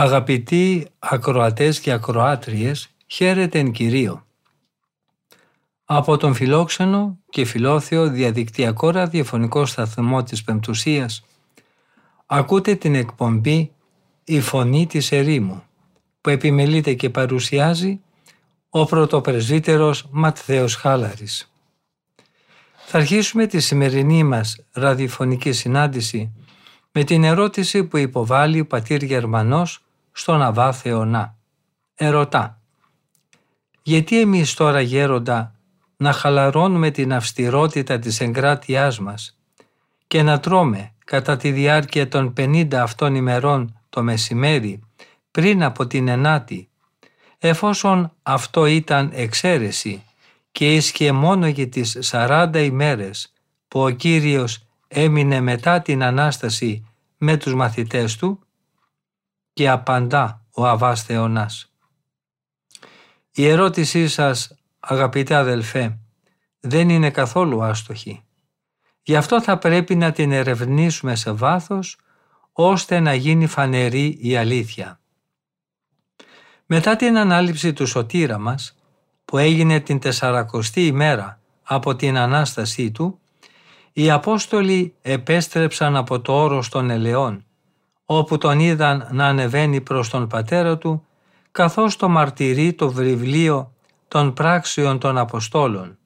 Αγαπητοί ακροατές και ακροάτριες, χαίρετε εν Κυρίω. Από τον φιλόξενο και φιλόθεο διαδικτυακό ραδιοφωνικό σταθμό της Πεμπτουσίας ακούτε την εκπομπή «Η Φωνή της Ερήμου» που επιμελείται και παρουσιάζει ο πρωτοπρεσβύτερος Ματθαίος Χάλαρης. Θα αρχίσουμε τη σημερινή μας ραδιοφωνική συνάντηση με την ερώτηση που υποβάλλει ο πατήρ Γερμανός στον Αβά Θεονά. Ερωτά. Γιατί εμείς τώρα γέροντα να χαλαρώνουμε την αυστηρότητα της εγκράτειάς μας και να τρώμε κατά τη διάρκεια των 50 αυτών ημερών το μεσημέρι πριν από την ενάτη, εφόσον αυτό ήταν εξαίρεση και ίσχυε μόνο για τις 40 ημέρες που ο Κύριος έμεινε μετά την Ανάσταση με τους μαθητές του και απαντά ο Αβάς Θεονάς. Η ερώτησή σας αγαπητέ αδελφέ δεν είναι καθόλου άστοχη. Γι' αυτό θα πρέπει να την ερευνήσουμε σε βάθος ώστε να γίνει φανερή η αλήθεια. Μετά την ανάληψη του σωτήρα μας, που έγινε την τεσσαρακοστή ημέρα από την Ανάστασή του, οι Απόστολοι επέστρεψαν από το όρος των ελαιών, όπου τον είδαν να ανεβαίνει προς τον πατέρα του, καθώς το μαρτυρεί το βιβλίο των πράξεων των Αποστόλων.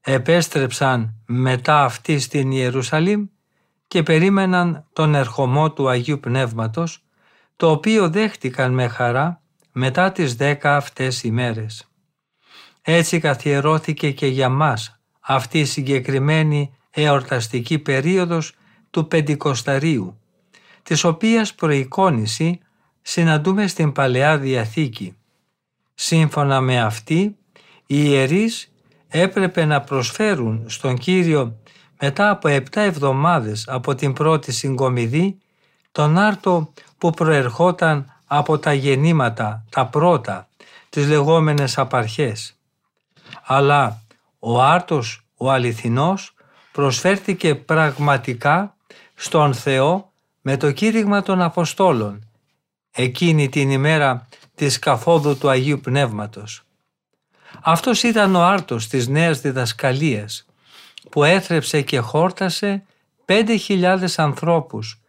Επέστρεψαν μετά αυτή στην Ιερουσαλήμ και περίμεναν τον ερχομό του Αγίου Πνεύματος, το οποίο δέχτηκαν με χαρά μετά τις δέκα αυτές ημέρες. Έτσι καθιερώθηκε και για μας αυτή η συγκεκριμένη εορταστική περίοδος του Πεντηκοσταρίου, της οποίας προεικόνηση συναντούμε στην Παλαιά Διαθήκη. Σύμφωνα με αυτή, οι ιερείς έπρεπε να προσφέρουν στον Κύριο μετά από επτά εβδομάδες από την πρώτη συγκομιδή τον άρτο που προερχόταν από τα γεννήματα, τα πρώτα, τις λεγόμενες απαρχές. Αλλά ο άρτος, ο αληθινός, προσφέρθηκε πραγματικά στον Θεό με το κήρυγμα των Αποστόλων εκείνη την ημέρα της καθόδου του Αγίου Πνεύματος. Αυτός ήταν ο άρτος της νέας διδασκαλίας που έθρεψε και χόρτασε πέντε χιλιάδες ανθρώπους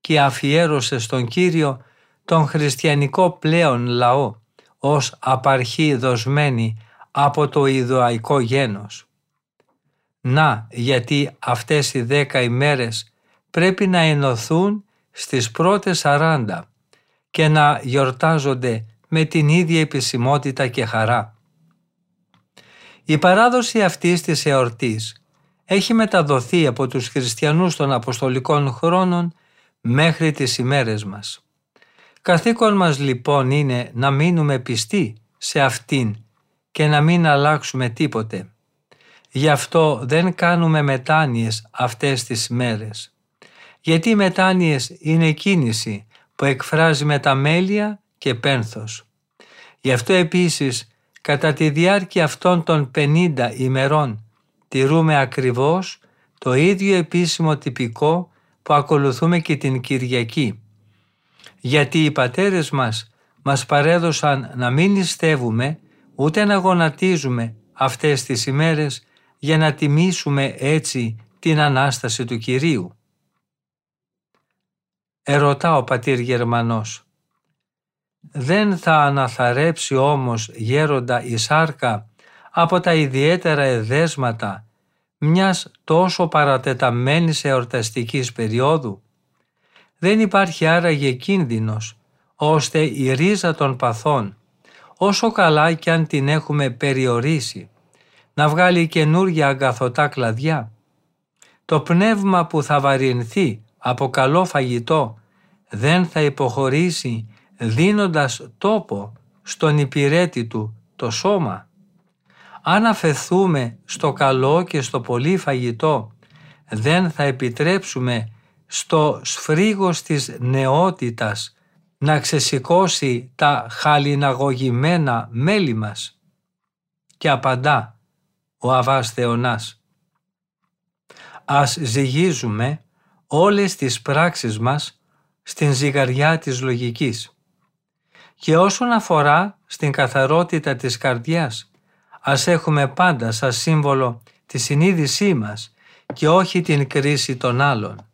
και αφιέρωσε στον Κύριο τον χριστιανικό πλέον λαό ως απαρχή δοσμένη από το Ιδωαϊκό γένος. Να γιατί αυτές οι δέκα ημέρες πρέπει να ενωθούν στις πρώτες σαράντα και να γιορτάζονται με την ίδια επισημότητα και χαρά. Η παράδοση αυτής της εορτής έχει μεταδοθεί από τους χριστιανούς των Αποστολικών χρόνων μέχρι τις ημέρες μας. Καθήκον μας λοιπόν είναι να μείνουμε πιστοί σε αυτήν και να μην αλλάξουμε τίποτε. Γι' αυτό δεν κάνουμε μετάνοιες αυτές τις μέρες. Γιατί οι μετάνοιες είναι κίνηση που εκφράζει μεταμέλεια και πένθος. Γι' αυτό επίσης κατά τη διάρκεια αυτών των 50 ημερών τηρούμε ακριβώς το ίδιο επίσημο τυπικό που ακολουθούμε και την Κυριακή. Γιατί οι πατέρες μας μας παρέδωσαν να μην νηστεύουμε ούτε να γονατίζουμε αυτές τις ημέρες για να τιμήσουμε έτσι την Ανάσταση του Κυρίου. Ερωτά ο πατήρ Γερμανός. Δεν θα αναθαρέψει όμως γέροντα η σάρκα από τα ιδιαίτερα εδέσματα μιας τόσο παρατεταμένης εορταστικής περίοδου; Δεν υπάρχει άραγε κίνδυνος ώστε η ρίζα των παθών όσο καλά κι αν την έχουμε περιορίσει να βγάλει καινούργια αγκαθωτά κλαδιά; Το πνεύμα που θα βαρυνθεί από καλό φαγητό δεν θα υποχωρήσει δίνοντας τόπο στον υπηρέτη του το σώμα. Αν αφαιθούμε στο καλό και στο πολύ φαγητό, δεν θα επιτρέψουμε στο σφρίγος της νεότητας να ξεσηκώσει τα χαλιναγωγημένα μέλη μας. Και απαντά ο Αβάς Θεονάς. Ας ζυγίζουμε όλες τις πράξεις μας στην ζυγαριά της λογικής. Και όσον αφορά στην καθαρότητα της καρδιάς, ας έχουμε πάντα σαν σύμβολο τη συνείδησή μας και όχι την κρίση των άλλων.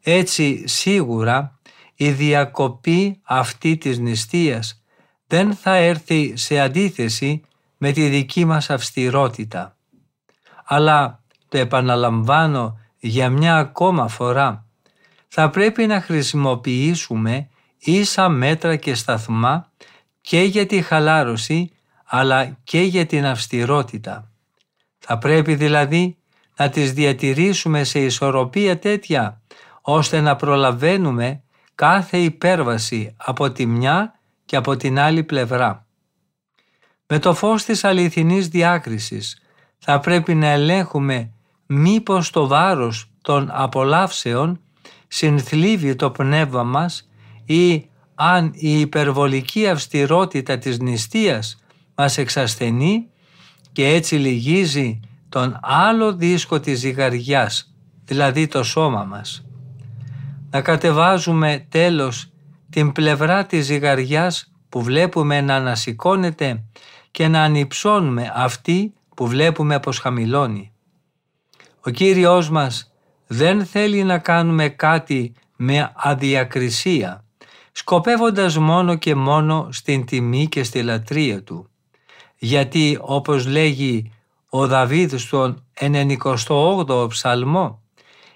Έτσι σίγουρα η διακοπή αυτή της νηστείας δεν θα έρθει σε αντίθεση με τη δική μας αυστηρότητα. Αλλά το επαναλαμβάνω για μια ακόμα φορά, θα πρέπει να χρησιμοποιήσουμε ίσα μέτρα και σταθμά και για τη χαλάρωση αλλά και για την αυστηρότητα. Θα πρέπει δηλαδή να τις διατηρήσουμε σε ισορροπία τέτοια ώστε να προλαβαίνουμε κάθε υπέρβαση από τη μια και από την άλλη πλευρά. Με το φως της αληθινής διάκρισης θα πρέπει να ελέγχουμε μήπως το βάρος των απολαύσεων συνθλίβει το πνεύμα μας ή αν η υπερβολική αυστηρότητα της νηστείας μας εξασθενεί και έτσι λυγίζει τον άλλο δίσκο της ζυγαριάς, δηλαδή το σώμα μας. Να κατεβάζουμε τέλος την πλευρά της ζυγαριάς που βλέπουμε να ανασηκώνεται και να ανυψώνουμε αυτή που βλέπουμε πως χαμηλώνει. Ο Κύριος μας δεν θέλει να κάνουμε κάτι με αδιακρισία, σκοπεύοντας μόνο και μόνο στην τιμή και στη λατρεία Του. Γιατί όπως λέγει ο Δαβίδ στον 98ο ψαλμό,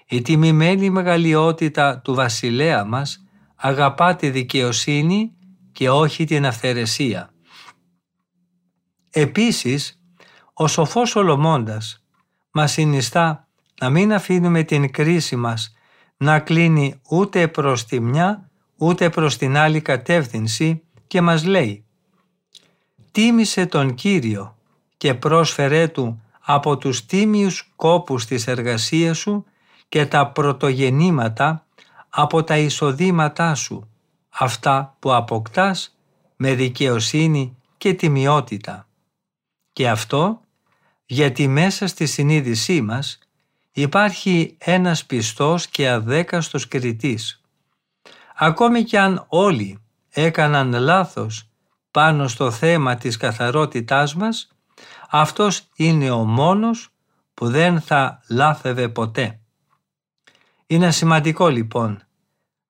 η τιμημένη μεγαλειότητα του βασιλέα μας αγαπά τη δικαιοσύνη και όχι την αυθαιρεσία. Επίσης, ο σοφός Σολομώντας μας συνιστά να μην αφήνουμε την κρίση μας να κλείνει ούτε προς τη μια ούτε προς την άλλη κατεύθυνση και μας λέει «Τίμησε τον Κύριο και πρόσφερέ Του από τους τίμιους κόπους της εργασίας Σου και τα πρωτογενήματα από τα εισοδήματά Σου, αυτά που αποκτάς με δικαιοσύνη και τιμιότητα». Και αυτό γιατί μέσα στη συνείδησή μας υπάρχει ένας πιστός και αδέκαστος κριτής. Ακόμη κι αν όλοι έκαναν λάθος πάνω στο θέμα της καθαρότητάς μας, αυτός είναι ο μόνος που δεν θα λάθευε ποτέ. Είναι σημαντικό λοιπόν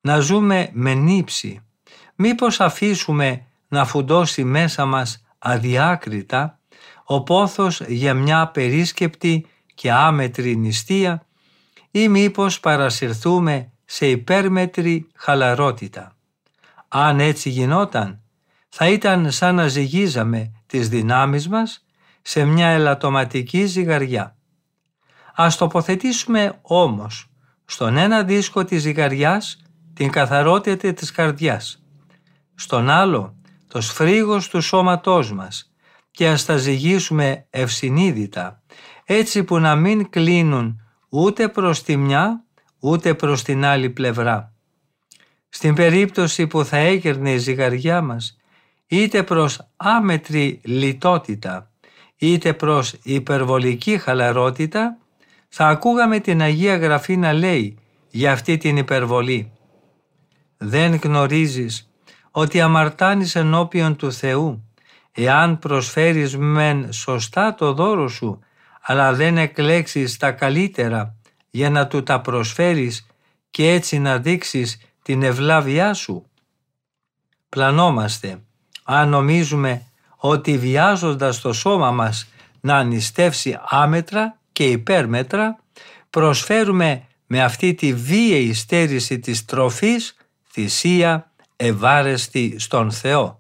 να ζούμε με νύψη, μήπως αφήσουμε να φουντώσει μέσα μας αδιάκριτα ο πόθος για μια περίσκεπτη και άμετρη νηστεία ή μήπως παρασυρθούμε σε υπέρμετρη χαλαρότητα. Αν έτσι γινόταν, θα ήταν σαν να ζυγίζαμε τις δυνάμεις μας σε μια ελαττωματική ζυγαριά. Ας τοποθετήσουμε όμως στον ένα δίσκο της ζυγαριάς την καθαρότητα της καρδιάς, στον άλλο το σφρίγος του σώματός μας και ας τα ζυγίσουμε ευσυνείδητα, έτσι που να μην κλείνουν ούτε προς τη μια ούτε προς την άλλη πλευρά. Στην περίπτωση που θα έγερνε η ζυγαριά μας, είτε προς άμετρη λιτότητα, είτε προς υπερβολική χαλαρότητα, θα ακούγαμε την Αγία Γραφή να λέει για αυτή την υπερβολή. Δεν γνωρίζεις ότι αμαρτάνεις ενώπιον του Θεού Εάν προσφέρεις μεν σωστά το δώρο σου, αλλά δεν εκλέξεις τα καλύτερα για να του τα προσφέρεις και έτσι να δείξεις την ευλάβειά σου. Πλανόμαστε αν νομίζουμε ότι βιάζοντας το σώμα μας να ανιστεύσει άμετρα και υπέρμετρα, προσφέρουμε με αυτή τη βίαιη στέρηση της τροφής θυσία ευάρεστη στον Θεό.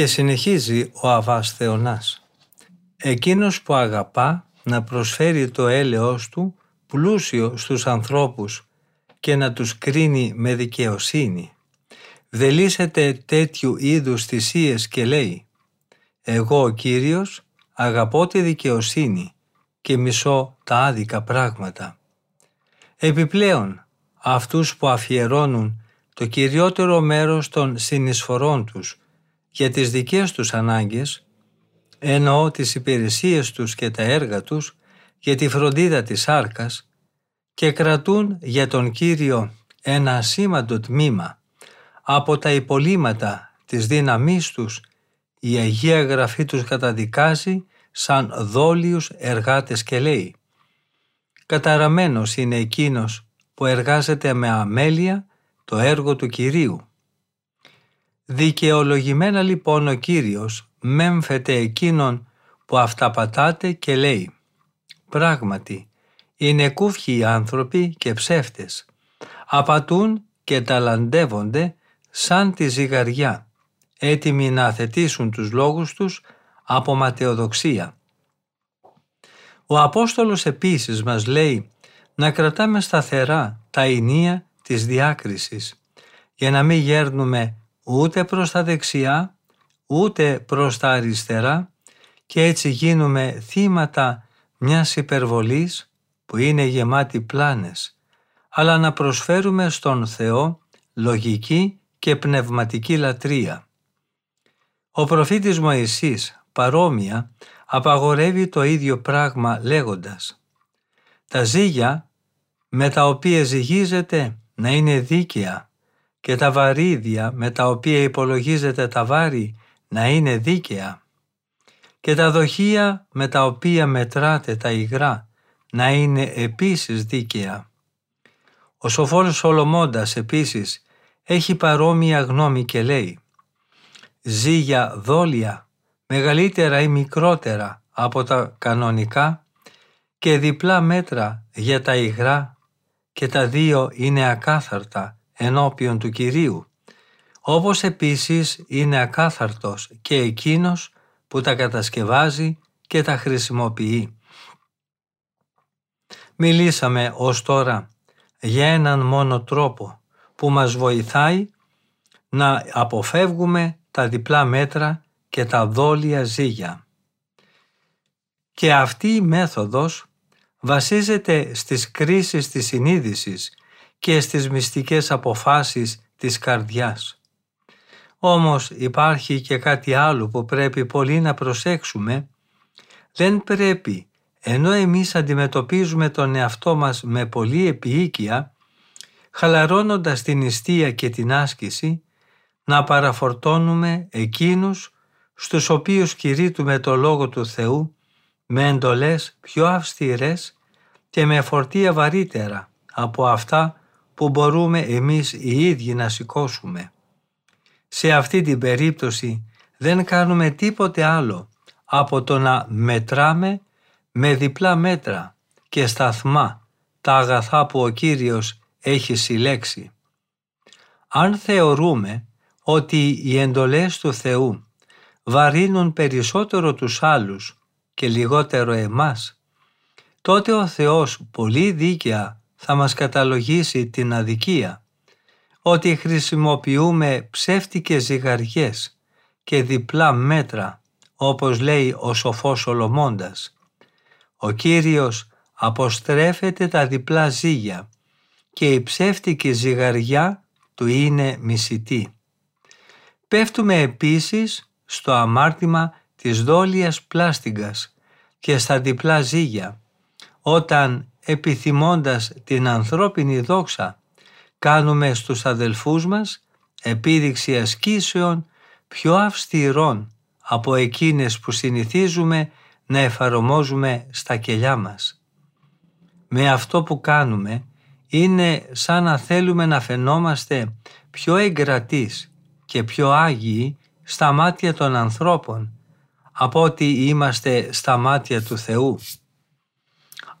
Και συνεχίζει ο Αβάς Θεονάς. Εκείνος που αγαπά να προσφέρει το έλεος του πλούσιο στους ανθρώπους και να τους κρίνει με δικαιοσύνη. Δελήσεται τέτοιου είδους θυσίες και λέει «Εγώ ο Κύριος αγαπώ τη δικαιοσύνη και μισώ τα άδικα πράγματα». Επιπλέον, αυτούς που αφιερώνουν το κυριότερο μέρος των συνεισφορών τους για τις δικές τους ανάγκες, εννοώ τις υπηρεσίες τους και τα έργα τους για τη φροντίδα της σάρκας και κρατούν για τον Κύριο ένα ασήμαντο τμήμα από τα υπολείμματα της δύναμής τους η Αγία Γραφή τους καταδικάζει σαν δόλιους εργάτες και λέει «Καταραμένος είναι εκείνος που εργάζεται με αμέλεια το έργο του Κυρίου». Δικαιολογημένα λοιπόν ο Κύριος μέμφεται εκείνον που αυταπατάται και λέει «Πράγματι, είναι κούφιοι οι άνθρωποι και ψεύτες. Απατούν και ταλαντεύονται σαν τη ζυγαριά, έτοιμοι να αθετήσουν τους λόγους τους από ματαιοδοξία. Ο Απόστολος επίσης μας λέει να κρατάμε σταθερά τα ενία της διάκρισης για να μην γέρνουμε ούτε προς τα δεξιά ούτε προς τα αριστερά και έτσι γίνουμε θύματα μιας υπερβολής που είναι γεμάτη πλάνες αλλά να προσφέρουμε στον Θεό λογική και πνευματική λατρεία. Ο προφήτης Μωυσής παρόμοια απαγορεύει το ίδιο πράγμα λέγοντας «Τα ζύγια με τα οποία ζυγίζεται να είναι δίκαια και τα βαρύδια με τα οποία υπολογίζεται τα βάρη να είναι δίκαια και τα δοχεία με τα οποία μετράτε τα υγρά να είναι επίσης δίκαια. Ο σοφός Σολομώντας επίσης έχει παρόμοια γνώμη και λέει «Ζύγια δόλια, μεγαλύτερα ή μικρότερα από τα κανονικά και διπλά μέτρα για τα υγρά και τα δύο είναι ακάθαρτα ενώπιον του Κυρίου, όπως επίσης είναι ακάθαρτος και εκείνος που τα κατασκευάζει και τα χρησιμοποιεί. Μιλήσαμε ως τώρα για έναν μόνο τρόπο που μας βοηθάει να αποφεύγουμε τα διπλά μέτρα και τα δόλια ζύγια. Και αυτή η μέθοδος βασίζεται στις κρίσεις της συνείδησης και στις μυστικές αποφάσεις της καρδιάς. Όμως υπάρχει και κάτι άλλο που πρέπει πολύ να προσέξουμε. Δεν πρέπει, ενώ εμείς αντιμετωπίζουμε τον εαυτό μας με πολύ επίοικια, χαλαρώνοντας την ιστία και την άσκηση, να παραφορτώνουμε εκείνους στους οποίους κηρύττουμε το Λόγο του Θεού με εντολές πιο αυστηρές και με φορτία βαρύτερα από αυτά που μπορούμε εμείς οι ίδιοι να σηκώσουμε. Σε αυτή την περίπτωση δεν κάνουμε τίποτε άλλο από το να μετράμε με διπλά μέτρα και σταθμά τα αγαθά που ο Κύριος έχει συλλέξει. Αν θεωρούμε ότι οι εντολές του Θεού βαρύνουν περισσότερο τους άλλους και λιγότερο εμάς, τότε ο Θεός πολύ δίκαια θα μας καταλογίσει την αδικία, ότι χρησιμοποιούμε ψεύτικες ζυγαριές και διπλά μέτρα, όπως λέει ο σοφός Σολομώντας. Ο Κύριος αποστρέφεται τα διπλά ζύγια και η ψεύτικη ζυγαριά του είναι μισητή. Πέφτουμε επίσης στο αμάρτημα της δόλιας πλάστιγκας και στα διπλά ζύγια, όταν επιθυμώντας την ανθρώπινη δόξα κάνουμε στους αδελφούς μας επίδειξη ασκήσεων πιο αυστηρών από εκείνες που συνηθίζουμε να εφαρμόζουμε στα κελιά μας. Με αυτό που κάνουμε είναι σαν να θέλουμε να φαινόμαστε πιο εγκρατείς και πιο άγιοι στα μάτια των ανθρώπων από ότι είμαστε στα μάτια του Θεού.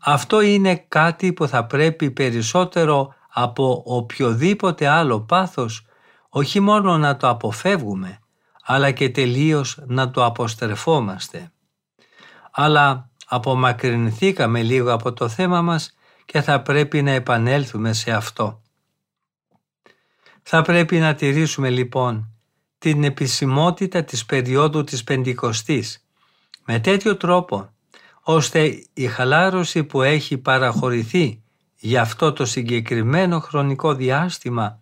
Αυτό είναι κάτι που θα πρέπει περισσότερο από οποιοδήποτε άλλο πάθος όχι μόνο να το αποφεύγουμε, αλλά και τελείως να το αποστρεφόμαστε. Αλλά απομακρυνθήκαμε λίγο από το θέμα μας και θα πρέπει να επανέλθουμε σε αυτό. Θα πρέπει να τηρήσουμε λοιπόν την επισημότητα της περίοδου της Πεντηκοστής με τέτοιο τρόπο ώστε η χαλάρωση που έχει παραχωρηθεί για αυτό το συγκεκριμένο χρονικό διάστημα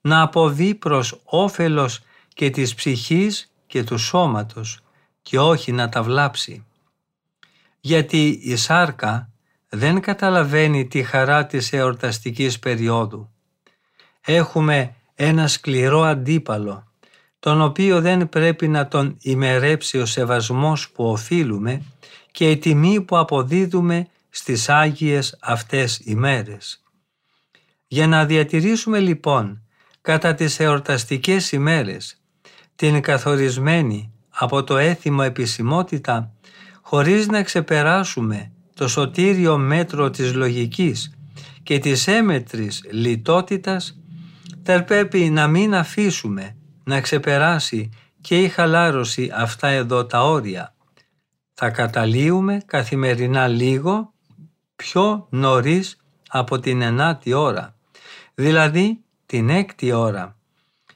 να αποβεί προς όφελος και της ψυχής και του σώματος και όχι να τα βλάψει. Γιατί η σάρκα δεν καταλαβαίνει τη χαρά της εορταστικής περίοδου. Έχουμε ένα σκληρό αντίπαλο, τον οποίο δεν πρέπει να τον ημερέψει ο σεβασμός που οφείλουμε και η τιμή που αποδίδουμε στις Άγιες αυτές ημέρες. Για να διατηρήσουμε λοιπόν κατά τις εορταστικές ημέρες την καθορισμένη από το έθιμο επισημότητα χωρίς να ξεπεράσουμε το σωτήριο μέτρο της λογικής και της έμετρης λιτότητας θα πρέπει να μην αφήσουμε να ξεπεράσει και η χαλάρωση αυτά εδώ τα όρια. Θα καταλύουμε καθημερινά λίγο πιο νωρίς από την ενάτη ώρα, δηλαδή την έκτη ώρα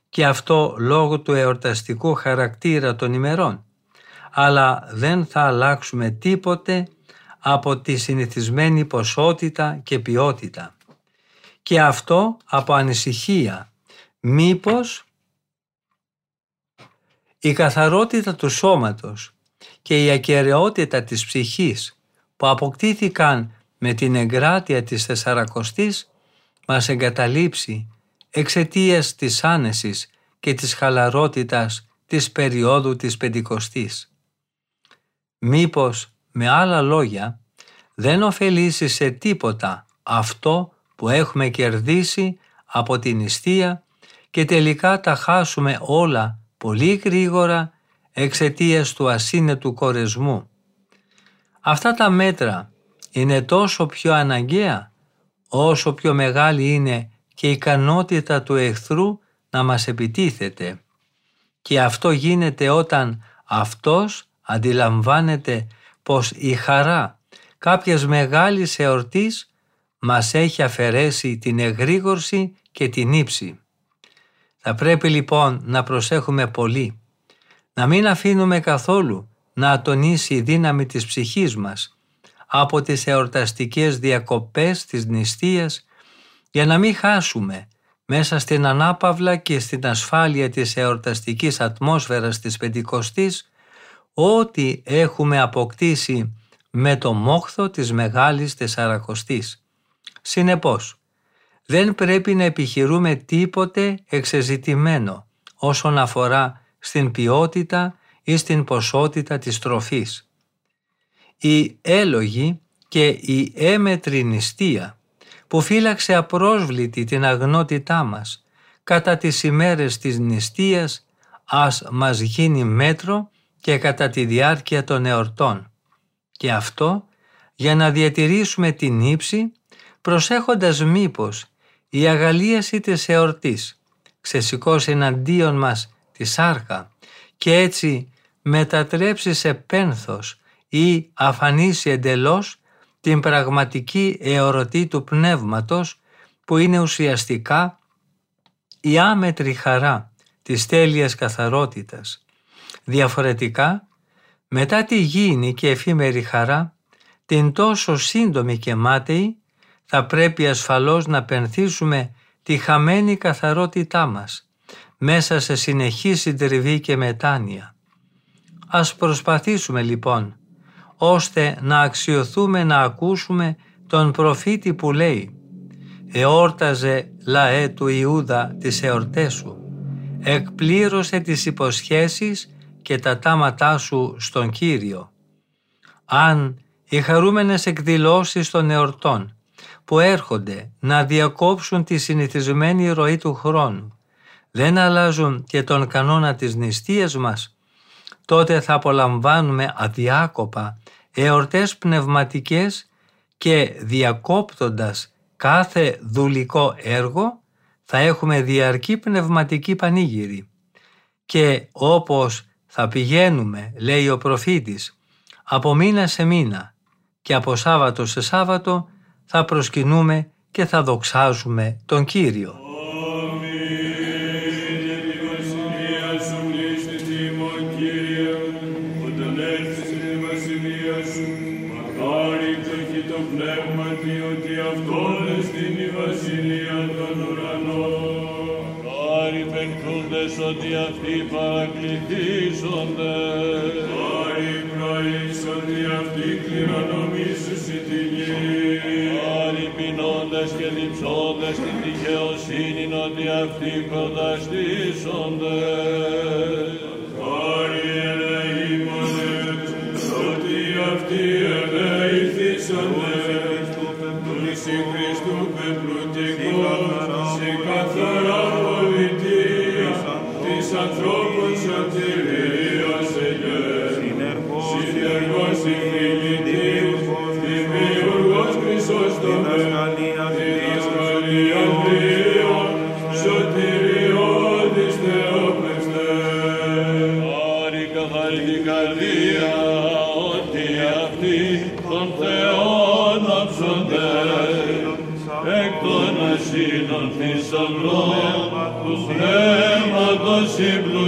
και αυτό λόγω του εορταστικού χαρακτήρα των ημερών. Αλλά δεν θα αλλάξουμε τίποτε από τη συνηθισμένη ποσότητα και ποιότητα. Και αυτό από ανησυχία. Μήπως η καθαρότητα του σώματος και η ακαιρεότητα της ψυχής που αποκτήθηκαν με την εγκράτεια της Τεσσαρακοστής μας εγκαταλείψει εξαιτίας της άνεσης και της χαλαρότητας της περίοδου της Πεντηκοστής. Μήπως, με άλλα λόγια, δεν ωφελήσει σε τίποτα αυτό που έχουμε κερδίσει από την νηστεία και τελικά τα χάσουμε όλα πολύ γρήγορα εξαιτίας του ασύνετου κορεσμού. Αυτά τα μέτρα είναι τόσο πιο αναγκαία όσο πιο μεγάλη είναι και η ικανότητα του εχθρού να μας επιτίθεται. Και αυτό γίνεται όταν αυτός αντιλαμβάνεται πως η χαρά κάποιας μεγάλης εορτής μας έχει αφαιρέσει την εγρήγορση και την ύψη. Θα πρέπει λοιπόν να προσέχουμε πολύ, να μην αφήνουμε καθόλου να ατονίσει η δύναμη της ψυχής μας από τις εορταστικές διακοπές της νηστείας για να μην χάσουμε μέσα στην ανάπαυλα και στην ασφάλεια της εορταστικής ατμόσφαιρας της Πεντηκοστής ό,τι έχουμε αποκτήσει με το μόχθο της Μεγάλης Τεσσαρακοστής. Συνεπώς, δεν πρέπει να επιχειρούμε τίποτε εξεζητημένο όσον αφορά στην ποιότητα ή στην ποσότητα της τροφής. Η έλογη και η έμετρη νηστεία που φύλαξε απρόσβλητη την αγνότητά μας κατά τις ημέρες της νηστείας ας μας γίνει μέτρο και κατά τη διάρκεια των εορτών. Και αυτό για να διατηρήσουμε την ύψη προσέχοντας μήπως η αγαλίαση της εορτής ξεσηκώσει εναντίον μας τη σάρκα και έτσι μετατρέψει σε πένθος ή αφανίσει εντελώς την πραγματική εορτή του πνεύματος που είναι ουσιαστικά η άμετρη χαρά της τέλειας καθαρότητας. Διαφορετικά, μετά τη γήινη και εφήμερη χαρά, την τόσο σύντομη και μάταιη, θα πρέπει ασφαλώς να πενθήσουμε τη χαμένη καθαρότητά μας, μέσα σε συνεχή συντριβή και μετάνοια. Ας προσπαθήσουμε λοιπόν ώστε να αξιοθούμε να ακούσουμε τον προφήτη που λέει «Εόρταζε λαέ του Ιούδα τις εορτές σου, εκπλήρωσε τις υποσχέσεις και τα τάματά σου στον Κύριο». Αν οι χαρούμενες εκδηλώσεις των εορτών που έρχονται να διακόψουν τη συνηθισμένη ροή του χρόνου δεν αλλάζουν και τον κανόνα της νηστείας μας, τότε θα απολαμβάνουμε αδιάκοπα εορτές πνευματικές και διακόπτοντας κάθε δουλικό έργο θα έχουμε διαρκή πνευματική πανήγυρη. Και όπως θα πηγαίνουμε, λέει ο προφήτης, από μήνα σε μήνα και από Σάββατο σε Σάββατο θα προσκυνούμε και θα δοξάζουμε τον Κύριο. κληρονομήσονται. Άρη προήσονται αυτοί γη. Και διψώντες την δικαιοσύνη ότι αυτοί κονταστήσονται. πνεύματος ύπνου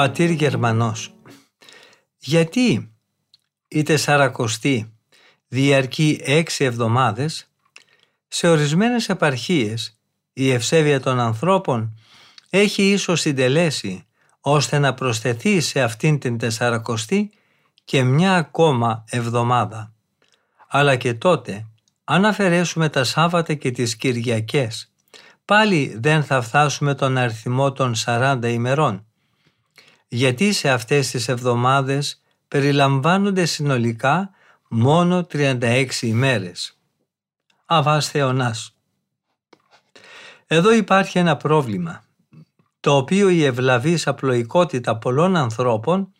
πατήρ Γερμανός. Γιατί η τεσσαρακοστή διαρκεί έξι εβδομάδες, σε ορισμένες επαρχίες η ευσέβεια των ανθρώπων έχει ίσως συντελέσει ώστε να προσθεθεί σε αυτήν την τεσσαρακοστή και μια ακόμα εβδομάδα. Αλλά και τότε, αν αφαιρέσουμε τα Σάββατα και τις Κυριακές, πάλι δεν θα φτάσουμε τον αριθμό των 40 ημερών γιατί σε αυτές τις εβδομάδες περιλαμβάνονται συνολικά μόνο 36 ημέρες. Αβάς Θεονάς. Εδώ υπάρχει ένα πρόβλημα, το οποίο η ευλαβής απλοϊκότητα πολλών ανθρώπων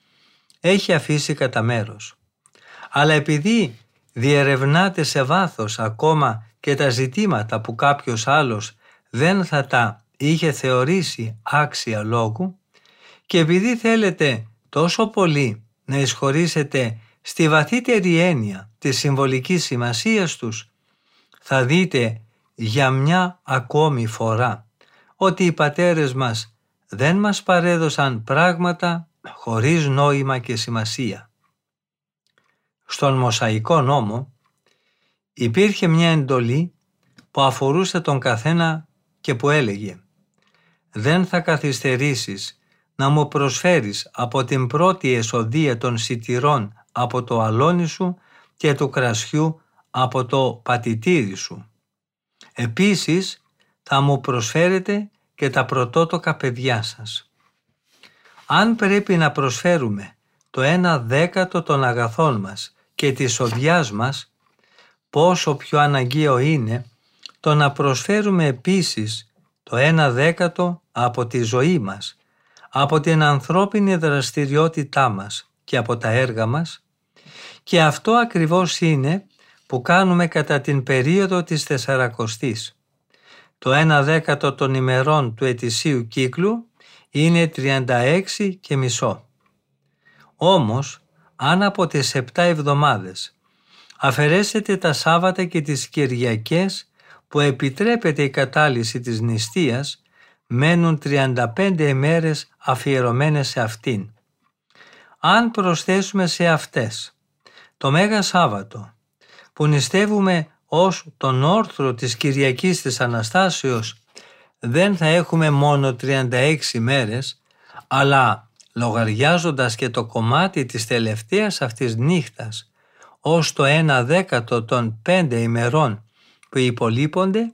έχει αφήσει κατά μέρος. Αλλά επειδή διερευνάτε σε βάθος ακόμα και τα ζητήματα που κάποιος άλλος δεν θα τα είχε θεωρήσει άξια λόγου, και επειδή θέλετε τόσο πολύ να εισχωρήσετε στη βαθύτερη έννοια της συμβολικής σημασίας τους, θα δείτε για μια ακόμη φορά ότι οι πατέρες μας δεν μας παρέδωσαν πράγματα χωρίς νόημα και σημασία. Στον Μοσαϊκό νόμο υπήρχε μια εντολή που αφορούσε τον καθένα και που έλεγε «Δεν θα καθυστερήσεις να μου προσφέρεις από την πρώτη εσοδεία των σιτηρών από το αλόνι σου και του κρασιού από το πατητήρι σου. Επίσης θα μου προσφέρετε και τα πρωτότοκα παιδιά σας. Αν πρέπει να προσφέρουμε το ένα δέκατο των αγαθών μας και της οδειάς μας, πόσο πιο αναγκαίο είναι το να προσφέρουμε επίσης το ένα δέκατο από τη ζωή μας από την ανθρώπινη δραστηριότητά μας και από τα έργα μας και αυτό ακριβώς είναι που κάνουμε κατά την περίοδο της Τεσσαρακοστής. Το 1 δέκατο των ημερών του ετησίου κύκλου είναι 36 και μισό. Όμως, αν από τις 7 εβδομάδες αφαιρέσετε τα Σάββατα και τις Κυριακές που επιτρέπεται η κατάλυση της νηστείας, μένουν 35 ημέρες αφιερωμένες σε αυτήν. Αν προσθέσουμε σε αυτές το Μέγα Σάββατο που νηστεύουμε ως τον όρθρο της Κυριακής της Αναστάσεως δεν θα έχουμε μόνο 36 μέρες αλλά λογαριάζοντας και το κομμάτι της τελευταίας αυτής νύχτας ως το 1 δέκατο των 5 ημερών που υπολείπονται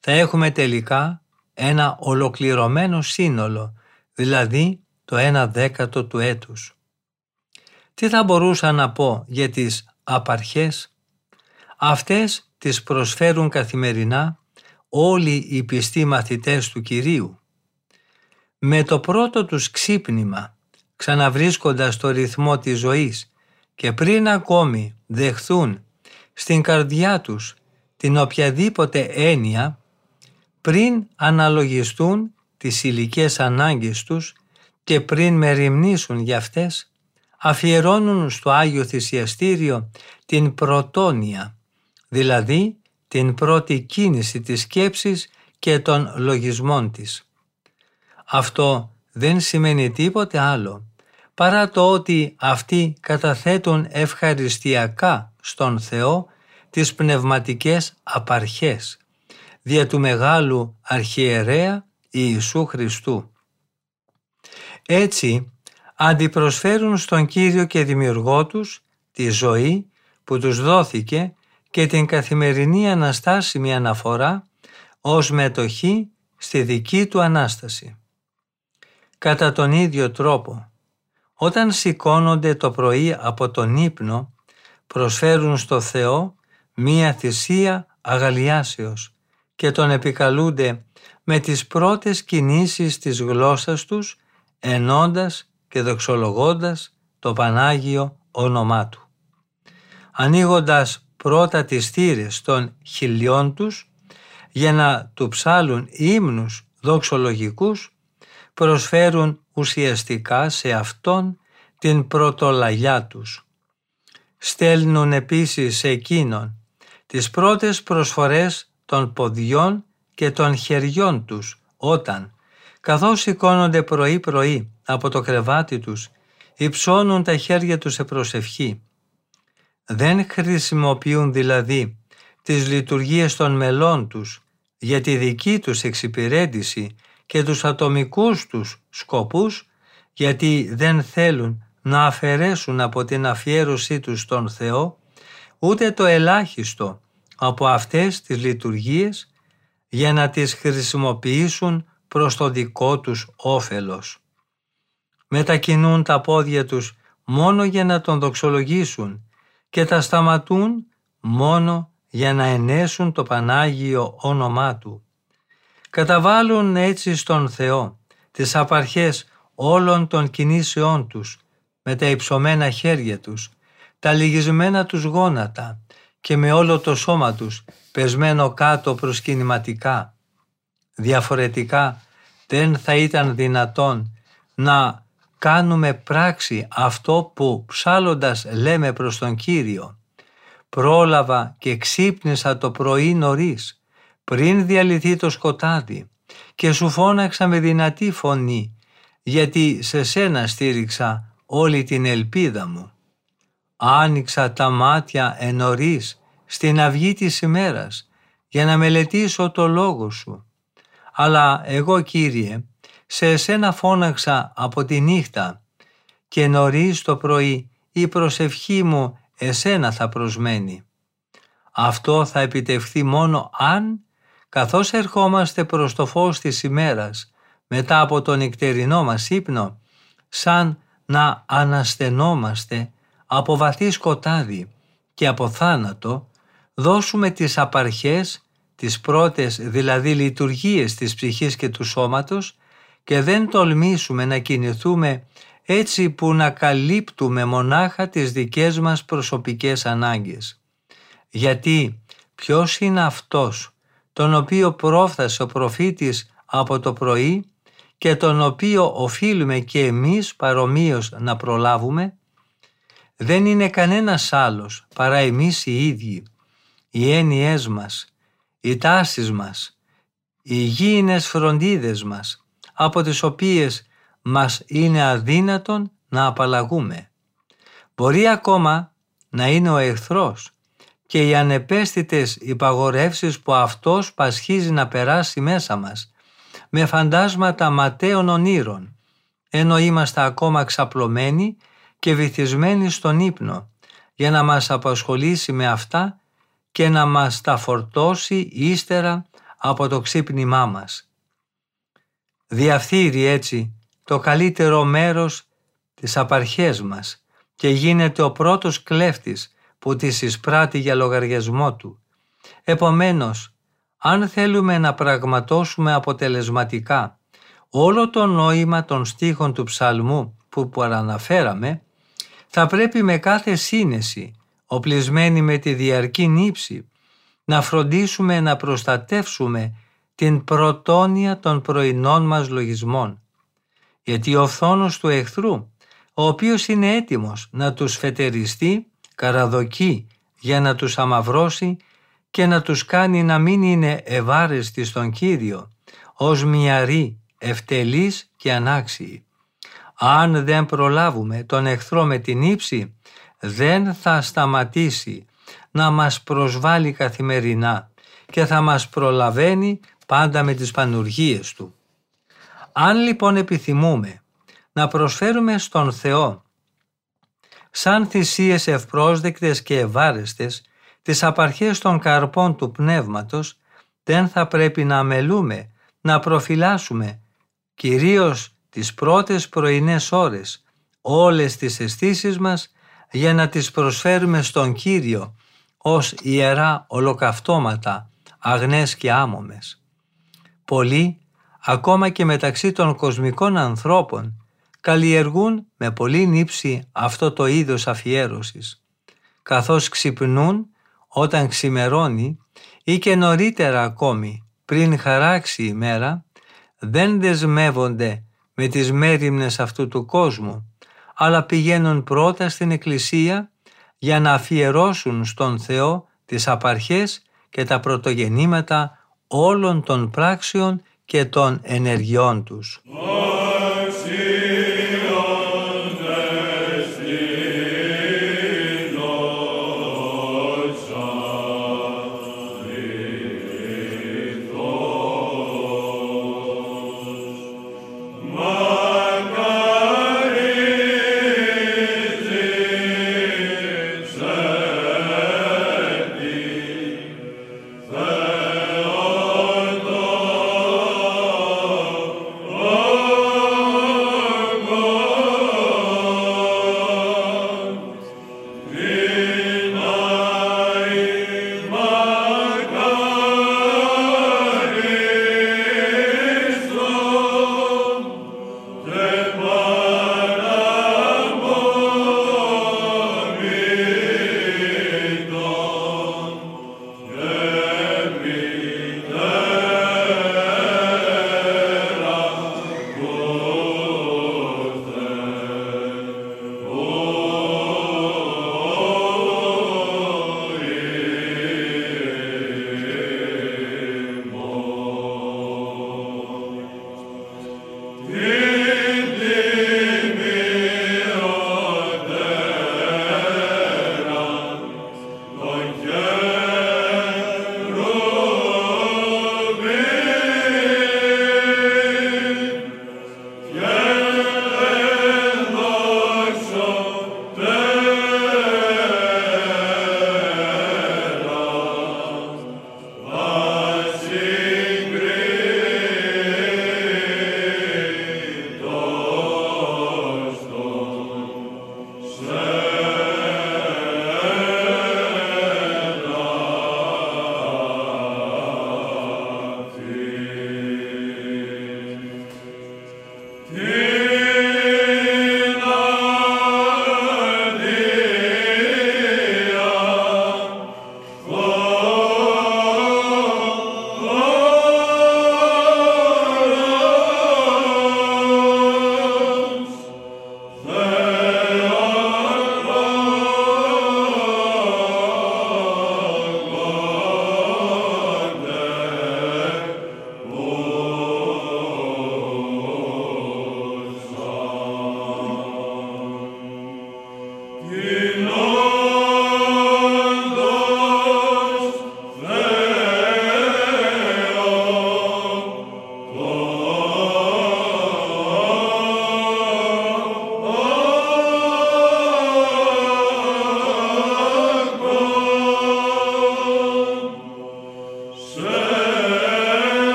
θα έχουμε τελικά ένα ολοκληρωμένο σύνολο, δηλαδή το ένα δέκατο του έτους. Τι θα μπορούσα να πω για τις απαρχές; Αυτές τις προσφέρουν καθημερινά όλοι οι πιστοί μαθητές του Κυρίου. Με το πρώτο τους ξύπνημα, ξαναβρίσκοντας το ρυθμό της ζωής και πριν ακόμη δεχθούν στην καρδιά τους την οποιαδήποτε έννοια πριν αναλογιστούν τις υλικές ανάγκες τους και πριν μεριμνήσουν για αυτές, αφιερώνουν στο Άγιο Θυσιαστήριο την πρωτόνια, δηλαδή την πρώτη κίνηση της σκέψης και των λογισμών της. Αυτό δεν σημαίνει τίποτε άλλο, παρά το ότι αυτοί καταθέτουν ευχαριστιακά στον Θεό τις πνευματικές απαρχές δια του Μεγάλου Αρχιερέα Ιησού Χριστού. Έτσι αντιπροσφέρουν στον Κύριο και Δημιουργό τους τη ζωή που τους δόθηκε και την καθημερινή αναστάσιμη αναφορά ως μετοχή στη δική του Ανάσταση. Κατά τον ίδιο τρόπο, όταν σηκώνονται το πρωί από τον ύπνο, προσφέρουν στο Θεό μία θυσία αγαλιάσεως και τον επικαλούνται με τις πρώτες κινήσεις της γλώσσας τους ενώντας και δοξολογώντας το Πανάγιο όνομά Του. Ανοίγοντας πρώτα τις θύρες των χιλιών τους για να του ψάλουν ύμνους δοξολογικούς προσφέρουν ουσιαστικά σε Αυτόν την πρωτολαγιά τους. Στέλνουν επίσης σε εκείνον τις πρώτες προσφορές των ποδιών και των χεριών τους όταν, καθώς σηκώνονται πρωί-πρωί από το κρεβάτι τους, υψώνουν τα χέρια τους σε προσευχή. Δεν χρησιμοποιούν δηλαδή τις λειτουργίες των μελών τους για τη δική τους εξυπηρέτηση και τους ατομικούς τους σκοπούς γιατί δεν θέλουν να αφαιρέσουν από την αφιέρωσή τους στον Θεό ούτε το ελάχιστο από αυτές τις λειτουργίες για να τις χρησιμοποιήσουν προς το δικό τους όφελος. Μετακινούν τα πόδια τους μόνο για να τον δοξολογήσουν και τα σταματούν μόνο για να ενέσουν το Πανάγιο όνομά Του. Καταβάλουν έτσι στον Θεό τις απαρχές όλων των κινήσεών τους με τα υψωμένα χέρια τους, τα λυγισμένα τους γόνατα και με όλο το σώμα τους πεσμένο κάτω προσκυνηματικά. Διαφορετικά δεν θα ήταν δυνατόν να κάνουμε πράξη αυτό που ψάλλοντας λέμε προς τον Κύριο. Πρόλαβα και ξύπνησα το πρωί νωρίς, πριν διαλυθεί το σκοτάδι και σου φώναξα με δυνατή φωνή, γιατί σε σένα στήριξα όλη την ελπίδα μου. Άνοιξα τα μάτια ενωρίς στην αυγή της ημέρας για να μελετήσω το λόγο σου. Αλλά εγώ Κύριε, σε εσένα φώναξα από τη νύχτα και νωρίς το πρωί η προσευχή μου εσένα θα προσμένει. Αυτό θα επιτευχθεί μόνο αν, καθώς ερχόμαστε προς το φως της ημέρας, μετά από τον νυχτερινό μας ύπνο, σαν να αναστενόμαστε από βαθύ σκοτάδι και από θάνατο, δώσουμε τις απαρχές, τις πρώτες δηλαδή λειτουργίες της ψυχής και του σώματος και δεν τολμήσουμε να κινηθούμε έτσι που να καλύπτουμε μονάχα τις δικές μας προσωπικές ανάγκες. Γιατί ποιος είναι αυτός τον οποίο πρόφθασε ο προφήτης από το πρωί και τον οποίο οφείλουμε και εμείς παρομοίως να προλάβουμε, δεν είναι κανένας άλλος παρά εμείς οι ίδιοι, οι έννοιές μας, οι τάσεις μας, οι υγιεινές φροντίδες μας, από τις οποίες μας είναι αδύνατον να απαλλαγούμε. Μπορεί ακόμα να είναι ο εχθρός και οι ανεπαίσθητες υπαγορεύσεις που αυτός πασχίζει να περάσει μέσα μας με φαντάσματα ματέων ονείρων ενώ είμαστε ακόμα ξαπλωμένοι και βυθισμένοι στον ύπνο για να μας απασχολήσει με αυτά και να μας τα φορτώσει ύστερα από το ξύπνημά μας. Διαφθείρει έτσι το καλύτερο μέρος της απαρχές μας και γίνεται ο πρώτος κλέφτης που τις εισπράττει για λογαριασμό του. Επομένως, αν θέλουμε να πραγματώσουμε αποτελεσματικά όλο το νόημα των στίχων του ψαλμού που παραναφέραμε, θα πρέπει με κάθε σύνεση, οπλισμένη με τη διαρκή νύψη, να φροντίσουμε να προστατεύσουμε την πρωτόνια των πρωινών μας λογισμών. Γιατί ο φθόνος του εχθρού, ο οποίος είναι έτοιμος να τους φετεριστεί, καραδοκεί για να τους αμαυρώσει και να τους κάνει να μην είναι ευάρεστοι στον Κύριο, ως μυαροί, ευτελείς και ανάξιοι. Αν δεν προλάβουμε τον εχθρό με την ύψη, δεν θα σταματήσει να μας προσβάλλει καθημερινά και θα μας προλαβαίνει πάντα με τις πανουργίες του. Αν λοιπόν επιθυμούμε να προσφέρουμε στον Θεό σαν θυσίες ευπρόσδεκτες και ευάρεστες τις απαρχές των καρπών του πνεύματος, δεν θα πρέπει να αμελούμε, να προφυλάσσουμε, κυρίως τις πρώτες πρωινές ώρες, όλες τις αισθήσεις μας για να τις προσφέρουμε στον Κύριο ως ιερά ολοκαυτώματα, αγνές και άμομες. Πολλοί, ακόμα και μεταξύ των κοσμικών ανθρώπων, καλλιεργούν με πολύ νύψη αυτό το είδος αφιέρωσης. Καθώς ξυπνούν όταν ξημερώνει ή και νωρίτερα ακόμη πριν χαράξει η μέρα, δεν δεσμεύονται με τις μέριμνες αυτού του κόσμου, αλλά πηγαίνουν πρώτα στην Εκκλησία για να αφιερώσουν στον Θεό τις απαρχές και τα πρωτογενήματα όλων των πράξεων και των ενεργειών τους.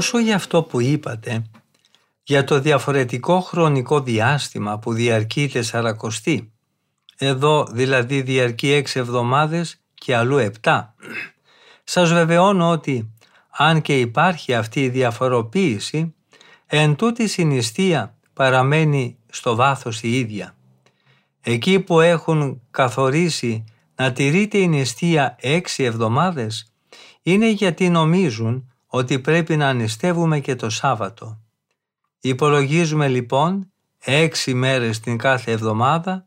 Όσο για αυτό που είπατε, για το διαφορετικό χρονικό διάστημα που διαρκεί η Τεσσαρακοστή, εδώ δηλαδή διαρκεί έξι εβδομάδες και αλλού επτά, σας βεβαιώνω ότι αν και υπάρχει αυτή η διαφοροποίηση, εν τούτη η νηστεία παραμένει στο βάθος η ίδια. Εκεί που έχουν καθορίσει να τηρείται η νηστεία έξι εβδομάδες, είναι γιατί νομίζουν ότι πρέπει να ανιστεύουμε και το Σάββατο. Υπολογίζουμε λοιπόν έξι μέρες την κάθε εβδομάδα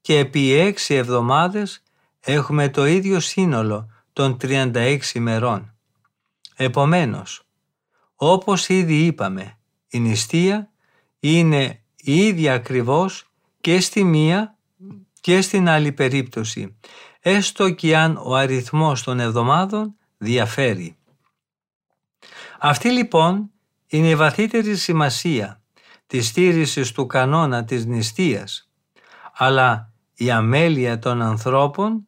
και επί έξι εβδομάδες έχουμε το ίδιο σύνολο των 36 μερών. Επομένως, όπως ήδη είπαμε, η νηστεία είναι η ίδια ακριβώς και στη μία και στην άλλη περίπτωση, έστω και αν ο αριθμός των εβδομάδων διαφέρει. Αυτή λοιπόν είναι η βαθύτερη σημασία της στήρησης του κανόνα της νηστείας. αλλά η αμέλεια των ανθρώπων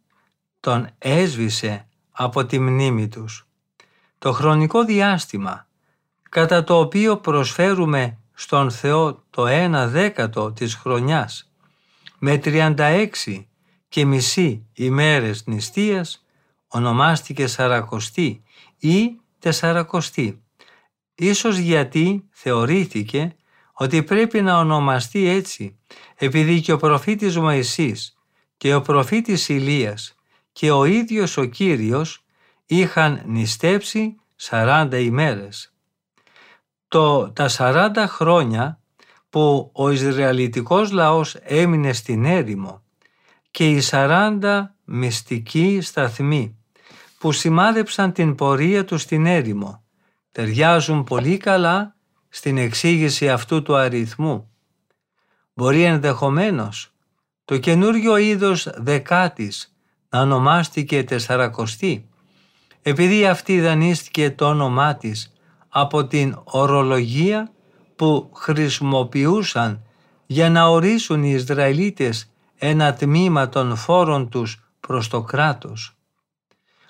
τον έσβησε από τη μνήμη τους. Το χρονικό διάστημα κατά το οποίο προσφέρουμε στον Θεό το ένα δέκατο της χρονιάς με 36 και μισή ημέρες νηστείας ονομάστηκε Σαρακοστή ή Τεσσαρακοστή. Ίσως γιατί θεωρήθηκε ότι πρέπει να ονομαστεί έτσι επειδή και ο προφήτης Μωυσής και ο προφήτης Ηλίας και ο ίδιος ο Κύριος είχαν νηστέψει 40 ημέρες. Το, τα 40 χρόνια που ο Ισραηλιτικός λαός έμεινε στην έρημο και οι 40 μυστικοί σταθμοί που σημάδεψαν την πορεία του στην έρημο ταιριάζουν πολύ καλά στην εξήγηση αυτού του αριθμού. Μπορεί ενδεχομένως το καινούριο είδος δεκάτης να ονομάστηκε τεσσαρακοστή επειδή αυτή δανείστηκε το όνομά της από την ορολογία που χρησιμοποιούσαν για να ορίσουν οι Ισραηλίτες ένα τμήμα των φόρων τους προς το κράτος.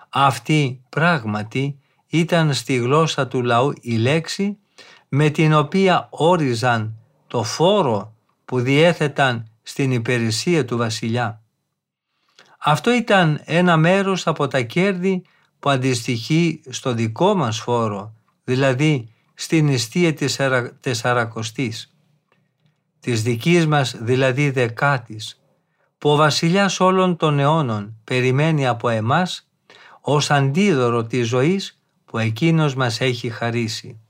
Αυτή πράγματι ήταν στη γλώσσα του λαού η λέξη με την οποία όριζαν το φόρο που διέθεταν στην υπηρεσία του βασιλιά. Αυτό ήταν ένα μέρος από τα κέρδη που αντιστοιχεί στο δικό μας φόρο, δηλαδή στην νηστεία της τεσσαρακοστής, της δικής μας δηλαδή δεκάτης, που ο βασιλιάς όλων των αιώνων περιμένει από εμάς ως αντίδωρο της ζωής που εκείνος μας έχει χαρίσει.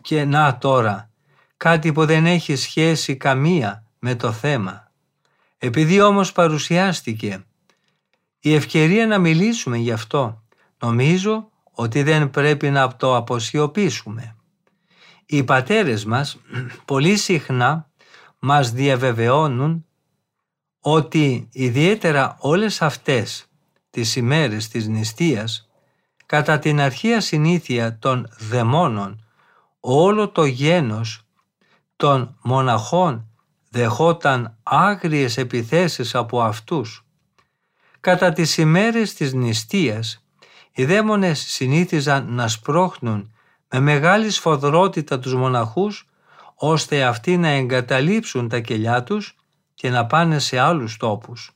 Και να τώρα, κάτι που δεν έχει σχέση καμία με το θέμα. Επειδή όμως παρουσιάστηκε η ευκαιρία να μιλήσουμε γι' αυτό, νομίζω ότι δεν πρέπει να το αποσιωπήσουμε. Οι πατέρες μας πολύ συχνά μας διαβεβαιώνουν ότι ιδιαίτερα όλες αυτές τις ημέρες της νηστείας κατά την αρχαία συνήθεια των δαιμόνων όλο το γένος των μοναχών δεχόταν άγριες επιθέσεις από αυτούς. Κατά τις ημέρες της νηστείας οι δαίμονες συνήθιζαν να σπρώχνουν με μεγάλη σφοδρότητα τους μοναχούς ώστε αυτοί να εγκαταλείψουν τα κελιά τους και να πάνε σε άλλους τόπους.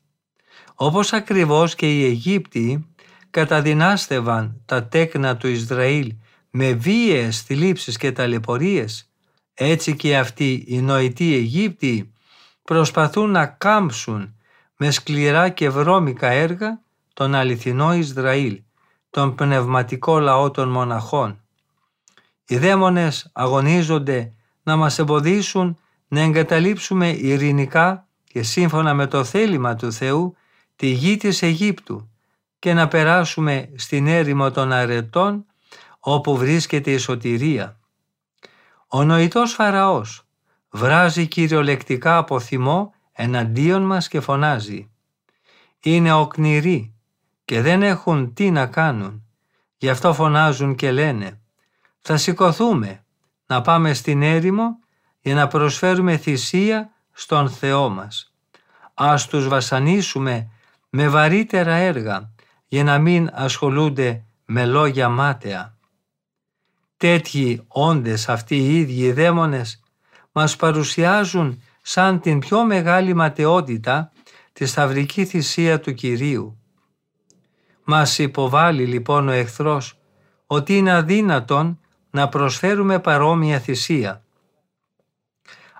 Όπως ακριβώς και οι Αιγύπτιοι καταδυνάστευαν τα τέκνα του Ισραήλ με βίαιες θλίψεις και ταλαιπωρίες, έτσι και αυτοί οι νοητοί Αιγύπτιοι προσπαθούν να κάμψουν με σκληρά και βρώμικα έργα τον αληθινό Ισραήλ, τον πνευματικό λαό των μοναχών. Οι δαίμονες αγωνίζονται να μας εμποδίσουν να εγκαταλείψουμε ειρηνικά και σύμφωνα με το θέλημα του Θεού τη γη της Αιγύπτου και να περάσουμε στην έρημο των αρετών όπου βρίσκεται η σωτηρία. Ο νοητός Φαραώς βράζει κυριολεκτικά από θυμό εναντίον μας και φωνάζει «Είναι οκνηροί και δεν έχουν τι να κάνουν, γι' αυτό φωνάζουν και λένε «Θα σηκωθούμε να πάμε στην έρημο για να προσφέρουμε θυσία στον Θεό μας. Ας τους βασανίσουμε με βαρύτερα έργα για να μην ασχολούνται με λόγια μάταια. Τέτοιοι όντες αυτοί οι ίδιοι δαίμονες μας παρουσιάζουν σαν την πιο μεγάλη ματαιότητα τη σταυρική θυσία του Κυρίου. Μας υποβάλλει λοιπόν ο εχθρός ότι είναι αδύνατον να προσφέρουμε παρόμοια θυσία.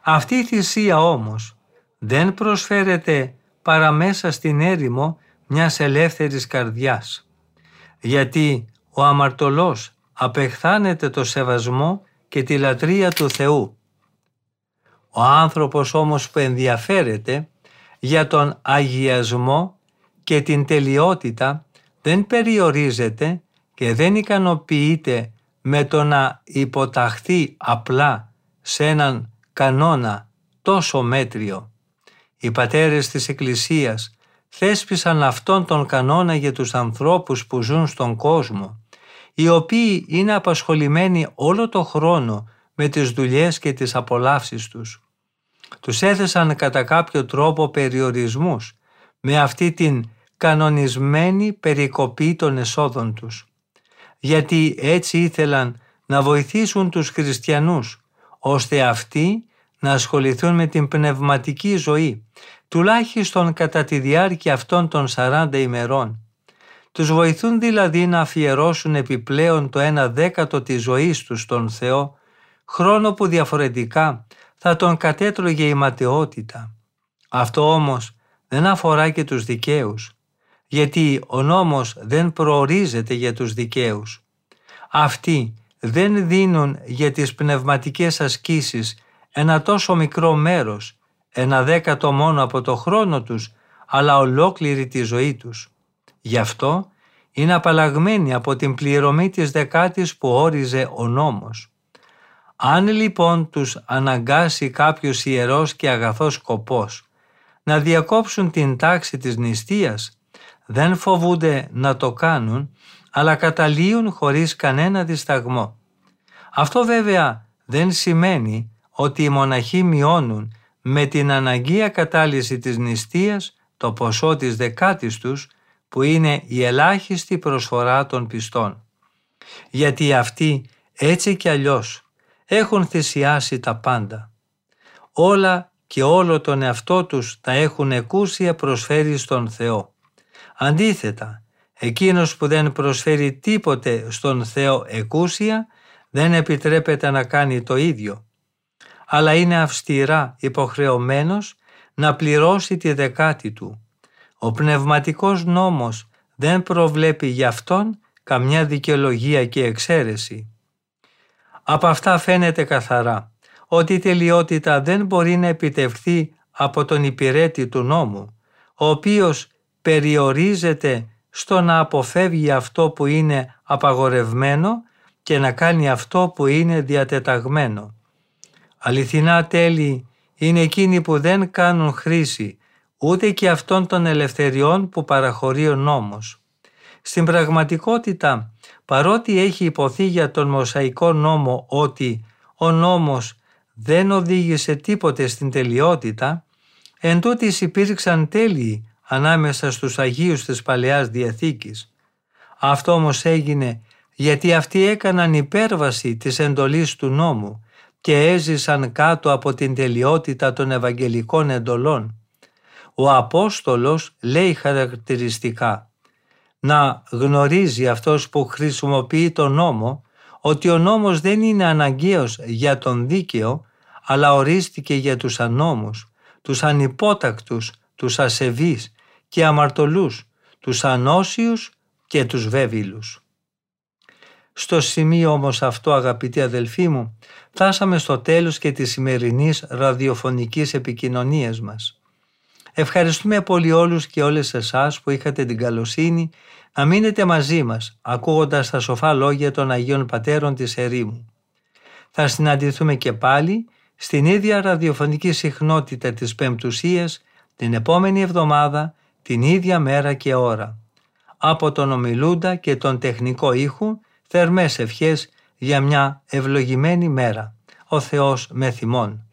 Αυτή η θυσία όμως δεν προσφέρεται παρά μέσα στην έρημο μιας ελεύθερης καρδιάς. Γιατί ο αμαρτωλός απεχθάνεται το σεβασμό και τη λατρεία του Θεού. Ο άνθρωπος όμως που ενδιαφέρεται για τον αγιασμό και την τελειότητα δεν περιορίζεται και δεν ικανοποιείται με το να υποταχθεί απλά σε έναν κανόνα τόσο μέτριο. Οι πατέρες της Εκκλησίας θέσπισαν αυτόν τον κανόνα για τους ανθρώπους που ζουν στον κόσμο, οι οποίοι είναι απασχολημένοι όλο το χρόνο με τις δουλειές και τις απολαύσεις τους. Τους έθεσαν κατά κάποιο τρόπο περιορισμούς με αυτή την κανονισμένη περικοπή των εσόδων τους. Γιατί έτσι ήθελαν να βοηθήσουν τους χριστιανούς ώστε αυτοί να ασχοληθούν με την πνευματική ζωή τουλάχιστον κατά τη διάρκεια αυτών των 40 ημερών. Τους βοηθούν δηλαδή να αφιερώσουν επιπλέον το ένα δέκατο της ζωής τους στον Θεό, χρόνο που διαφορετικά θα τον κατέτρωγε η ματαιότητα. Αυτό όμως δεν αφορά και τους δικαίους, γιατί ο νόμος δεν προορίζεται για τους δικαίους. Αυτοί δεν δίνουν για τις πνευματικές ασκήσεις ένα τόσο μικρό μέρος, ένα δέκατο μόνο από το χρόνο τους, αλλά ολόκληρη τη ζωή τους. Γι' αυτό είναι απαλλαγμένοι από την πληρωμή της δεκάτης που όριζε ο νόμος. Αν λοιπόν τους αναγκάσει κάποιος ιερός και αγαθός σκοπός να διακόψουν την τάξη της νηστείας, δεν φοβούνται να το κάνουν, αλλά καταλύουν χωρίς κανένα δισταγμό. Αυτό βέβαια δεν σημαίνει ότι οι μοναχοί μειώνουν με την αναγκαία κατάλυση της νηστείας το ποσό της δεκάτης τους που είναι η ελάχιστη προσφορά των πιστών. Γιατί αυτοί έτσι κι αλλιώς έχουν θυσιάσει τα πάντα. Όλα και όλο τον εαυτό τους τα έχουν εκούσια προσφέρει στον Θεό. Αντίθετα, εκείνος που δεν προσφέρει τίποτε στον Θεό εκούσια δεν επιτρέπεται να κάνει το ίδιο, αλλά είναι αυστηρά υποχρεωμένος να πληρώσει τη δεκάτη του. Ο πνευματικός νόμος δεν προβλέπει για αυτόν καμιά δικαιολογία και εξαίρεση. Από αυτά φαίνεται καθαρά ότι η τελειότητα δεν μπορεί να επιτευχθεί από τον υπηρέτη του νόμου, ο οποίος περιορίζεται στο να αποφεύγει αυτό που είναι απαγορευμένο και να κάνει αυτό που είναι διατεταγμένο. Αληθινά τέλη είναι εκείνοι που δεν κάνουν χρήση ούτε και αυτών των ελευθεριών που παραχωρεί ο νόμος. Στην πραγματικότητα, παρότι έχει υποθεί για τον Μωσαϊκό νόμο ότι ο νόμος δεν οδήγησε τίποτε στην τελειότητα, εν υπήρξαν τέλειοι ανάμεσα στους Αγίους της Παλαιάς Διαθήκης. Αυτό όμως έγινε γιατί αυτοί έκαναν υπέρβαση της εντολής του νόμου και έζησαν κάτω από την τελειότητα των Ευαγγελικών εντολών. Ο Απόστολος λέει χαρακτηριστικά να γνωρίζει αυτός που χρησιμοποιεί τον νόμο ότι ο νόμος δεν είναι αναγκαίος για τον δίκαιο αλλά ορίστηκε για τους ανώμους, τους ανυπότακτους, τους ασεβείς και αμαρτωλούς, τους ανώσιους και τους βέβηλους. Στο σημείο όμως αυτό αγαπητοί αδελφοί μου, φτάσαμε στο τέλος και της σημερινής ραδιοφωνικής επικοινωνίας μας. Ευχαριστούμε πολύ όλους και όλες εσάς που είχατε την καλοσύνη να μείνετε μαζί μας ακούγοντας τα σοφά λόγια των Αγίων Πατέρων της Ερήμου. Θα συναντηθούμε και πάλι στην ίδια ραδιοφωνική συχνότητα της Πεμπτουσίας την επόμενη εβδομάδα, την ίδια μέρα και ώρα. Από τον ομιλούντα και τον τεχνικό ήχου, θερμές ευχές για μια ευλογημένη μέρα. Ο Θεός με θυμών.